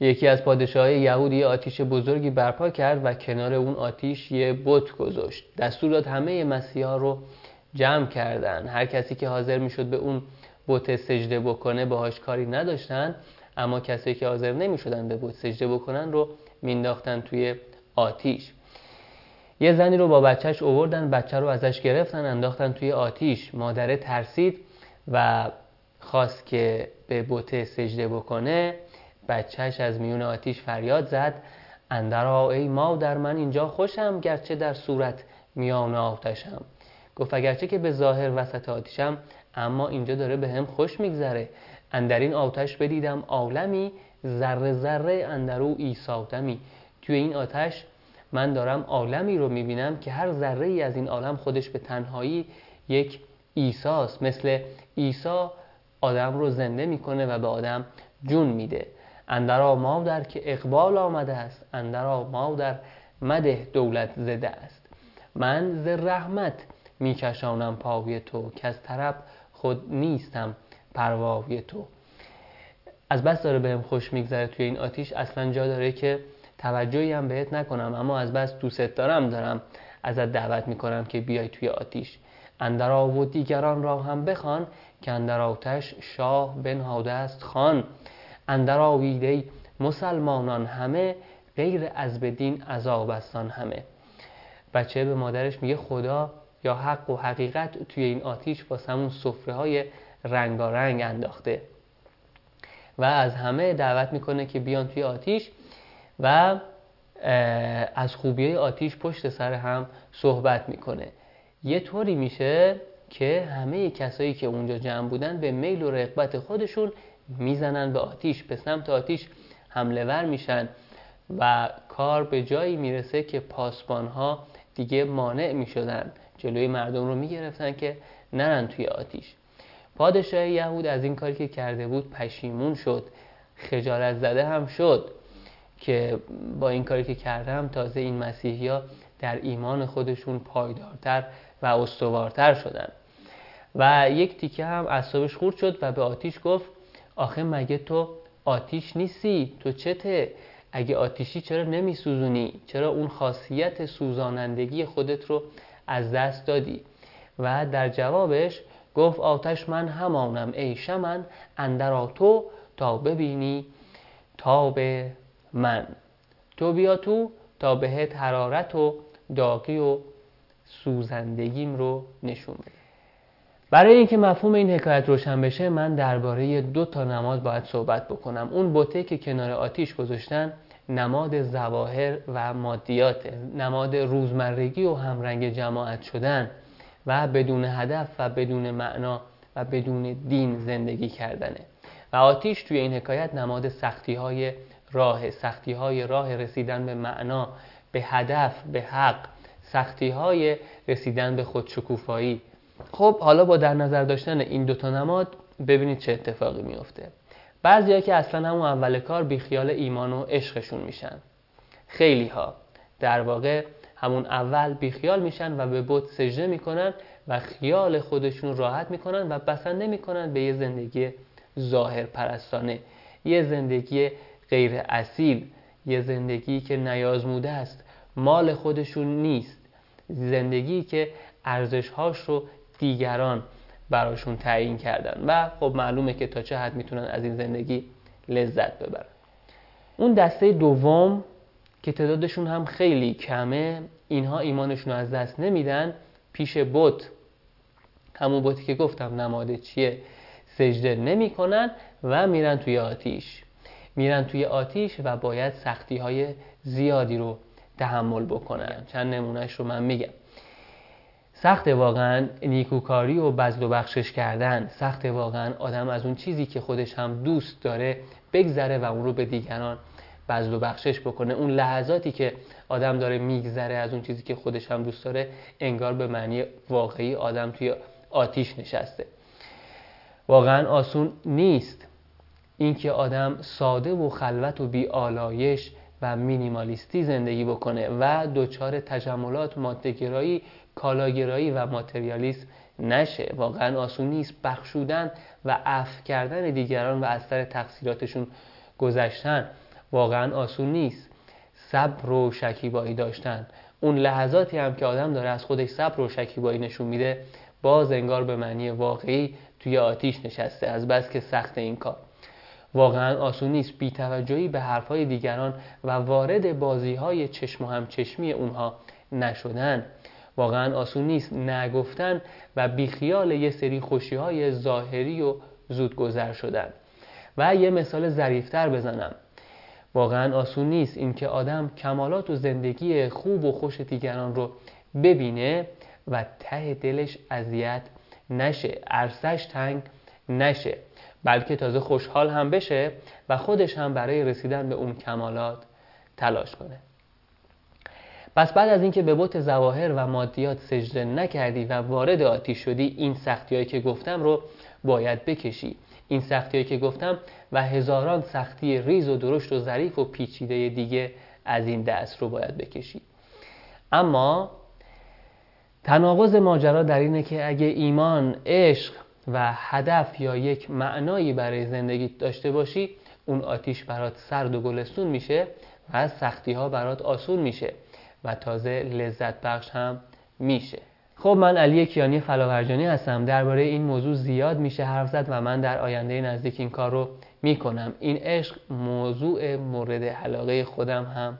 یکی از پادشاه یهود یه آتیش بزرگی برپا کرد و کنار اون آتیش یه بت گذاشت. دستور داد همه مسیحا رو جمع کردن. هر کسی که حاضر می‌شد به اون بت سجده بکنه باهاش کاری نداشتن اما کسی که حاضر نمی‌شدن به بت سجده بکنن رو مینداختن توی آتیش. یه زنی رو با بچهش اووردن بچه رو ازش گرفتن انداختن توی آتیش. مادره ترسید و خواست که به بت سجده بکنه. بچهش از میون آتیش فریاد زد. اندرا ای مادر من اینجا خوشم گرچه در صورت میان آتشم. گفت اگرچه که به ظاهر وسط آتیشم اما اینجا داره به هم خوش میگذره. اندرین آتش بدیدم عالمی ذره ذره اندرو ایساتمی. توی این آتش من دارم عالمی رو می‌بینم که هر ذره ای از این عالم خودش به تنهایی یک ایساست. مثل ایسا آدم رو زنده می‌کنه و به آدم جون میده. اندرا مادر که اقبال آمده است اندرا مادر مده دولت زده است. من ز رحمت میکشانم پاوی تو که از طرف خود نیستم پروای تو. از بس داره بهم خوش میگذره توی این آتیش اصلا جا داره که توجهی هم بهت نکنم اما از بس دوست دارم دارم ازت دعوت می‌کنم که بیای توی آتیش. اندرا و دیگران را هم بخوان که اندر آتش شاه بنهاده است خان. اندر مسلمانان همه غیر از بدین عذابستان همه. بچه به مادرش میگه خدا یا حق و حقیقت توی این آتیش با همون صفره های رنگارنگ انداخته. و از همه دعوت می‌کنه که بیان توی آتیش و از خوبی آتیش پشت سر هم صحبت می‌کنه. یه طوری میشه که همه کسایی که اونجا جمع بودن به میل و رغبت خودشون می‌زنن به آتیش به سمت آتیش حمله ور میشن و کار به جایی می‌رسه که پاسبان ها دیگه مانع می‌شدن جلوی مردم رو می‌گرفتن که نرن توی آتیش. پادشاه یهود از این کاری که کرده بود پشیمون شد خجالت زده هم شد که با این کاری که کردم تازه این مسیحی ها در ایمان خودشون پایدارتر و استوارتر شدن. و یک تیکه هم اصابش خورد شد و به آتیش گفت آخه مگه تو آتیش نیستی؟ تو چته؟ اگه آتیشی چرا نمی سوزونی چرا اون خاصیت سوزانندگی خودت رو از دست دادی؟ و در جوابش گفت آتش من همانم ای شمن اندر تو تا ببینی تاب من. تو بیا تو تا بهت حرارت و داغی و سوزندگیم رو نشون بده برای اینکه مفهوم این حکایت روشن بشه من درباره دو تا نماد باید صحبت بکنم. اون بوته که کنار آتیش گذاشتن نماد زواهر و مادیات نماد روزمرگی و همرنگ جماعت شدن و بدون هدف و بدون معنا و بدون دین زندگی کردنه. و آتیش توی این حکایت نماد سختی های راه سختی های راه رسیدن به معنا به هدف به حق سختی های رسیدن به خودشکوفایی خب حالا با در نظر داشتن این دوتا نماد ببینید چه اتفاقی میفته بعضی که اصلا همون اول کار بیخیال ایمان و عشقشون میشن. خیلی ها در واقع همون اول بیخیال میشن و به بت سجده می‌کنن و خیال خودشون راحت می‌کنن و بسنده می‌کنن به یه زندگی ظاهر پرستانه یه زندگی غیر اصیل یه زندگی که نیازموده است. مال خودشون نیست. زندگی که ارزشهاش رو دیگران براشون تعیین کردن. و خب معلومه که تا چه حد می‌تونن از این زندگی لذت ببرن. اون دسته دوم که تعدادشون هم خیلی کمه اینها ایمانشون رو از دست نمیدن. پیش بت همون بوتی که گفتم نماده چیه؟ سجده نمی‌کنن و میرن توی آتیش. میرن توی آتیش و باید سختی های زیادی رو تحمل بکنن. چند نمونهش رو من میگم. سخت واقعا نیکوکاری و بذل و بخشش کردن. سخت واقعا آدم از اون چیزی که خودش هم دوست داره بگذره و اون رو به دیگران بذل و بخشش بکنه. اون لحظاتی که آدم داره میگذره از اون چیزی که خودش هم دوست داره انگار به معنی واقعی آدم توی آتیش نشسته. واقعا آسون نیست اینکه آدم ساده و خلوت و بی آلایش و مینیمالیستی زندگی بکنه و دچار تجملات مادهگرایی کالاگرایی و ماتریالیسم نشه. واقعا آسون نیست. بخشودن و عفو کردن دیگران و از سر تقصیراتشون گذشتن واقعا آسون نیست. صبر و شکیبایی داشتن. اون لحظاتی هم که آدم داره از خودش صبر و شکیبایی نشون میده باز انگار به معنی واقعی توی آتیش نشسته. از بس که سخت این کار. واقعا آسون نیست. بیتوجهی به حرفهای دیگران و وارد بازیهای چشم و همچشمی اونها نشدن. واقعا آسون نیست. نگفتن و بیخیال یه سری خوشی های ظاهری و زود گذر شدن. و یه مثال ظریفتر بزنم. واقعا آسون نیست اینکه آدم کمالات و زندگی خوب و خوش دیگران رو ببینه و ته دلش اذیت نشه عرصش تنگ نشه بلکه تازه خوشحال هم بشه و خودش هم برای رسیدن به اون کمالات تلاش کنه. پس بعد از اینکه به بوت زواهر و مادیات سجده نکردی و وارد آتیش شدی این سختی که گفتم رو باید بکشی. این سختی که گفتم و هزاران سختی ریز و درشت و ظریف و پیچیده دیگه از این دست رو باید بکشی. اما تناقض ماجرا در اینه که اگه ایمان، عشق و هدف یا یک معنایی برای زندگی داشته باشی اون آتیش برات سرد و گلستون میشه و سختی ها برات آسون میشه. و تازه لذت بخش هم میشه. خب من علی کیانی فلاورجانی هستم. درباره این موضوع زیاد میشه حرف زد و من در آینده نزدیک این کار رو می‌کنم. این عشق موضوع مورد علاقه خودم هم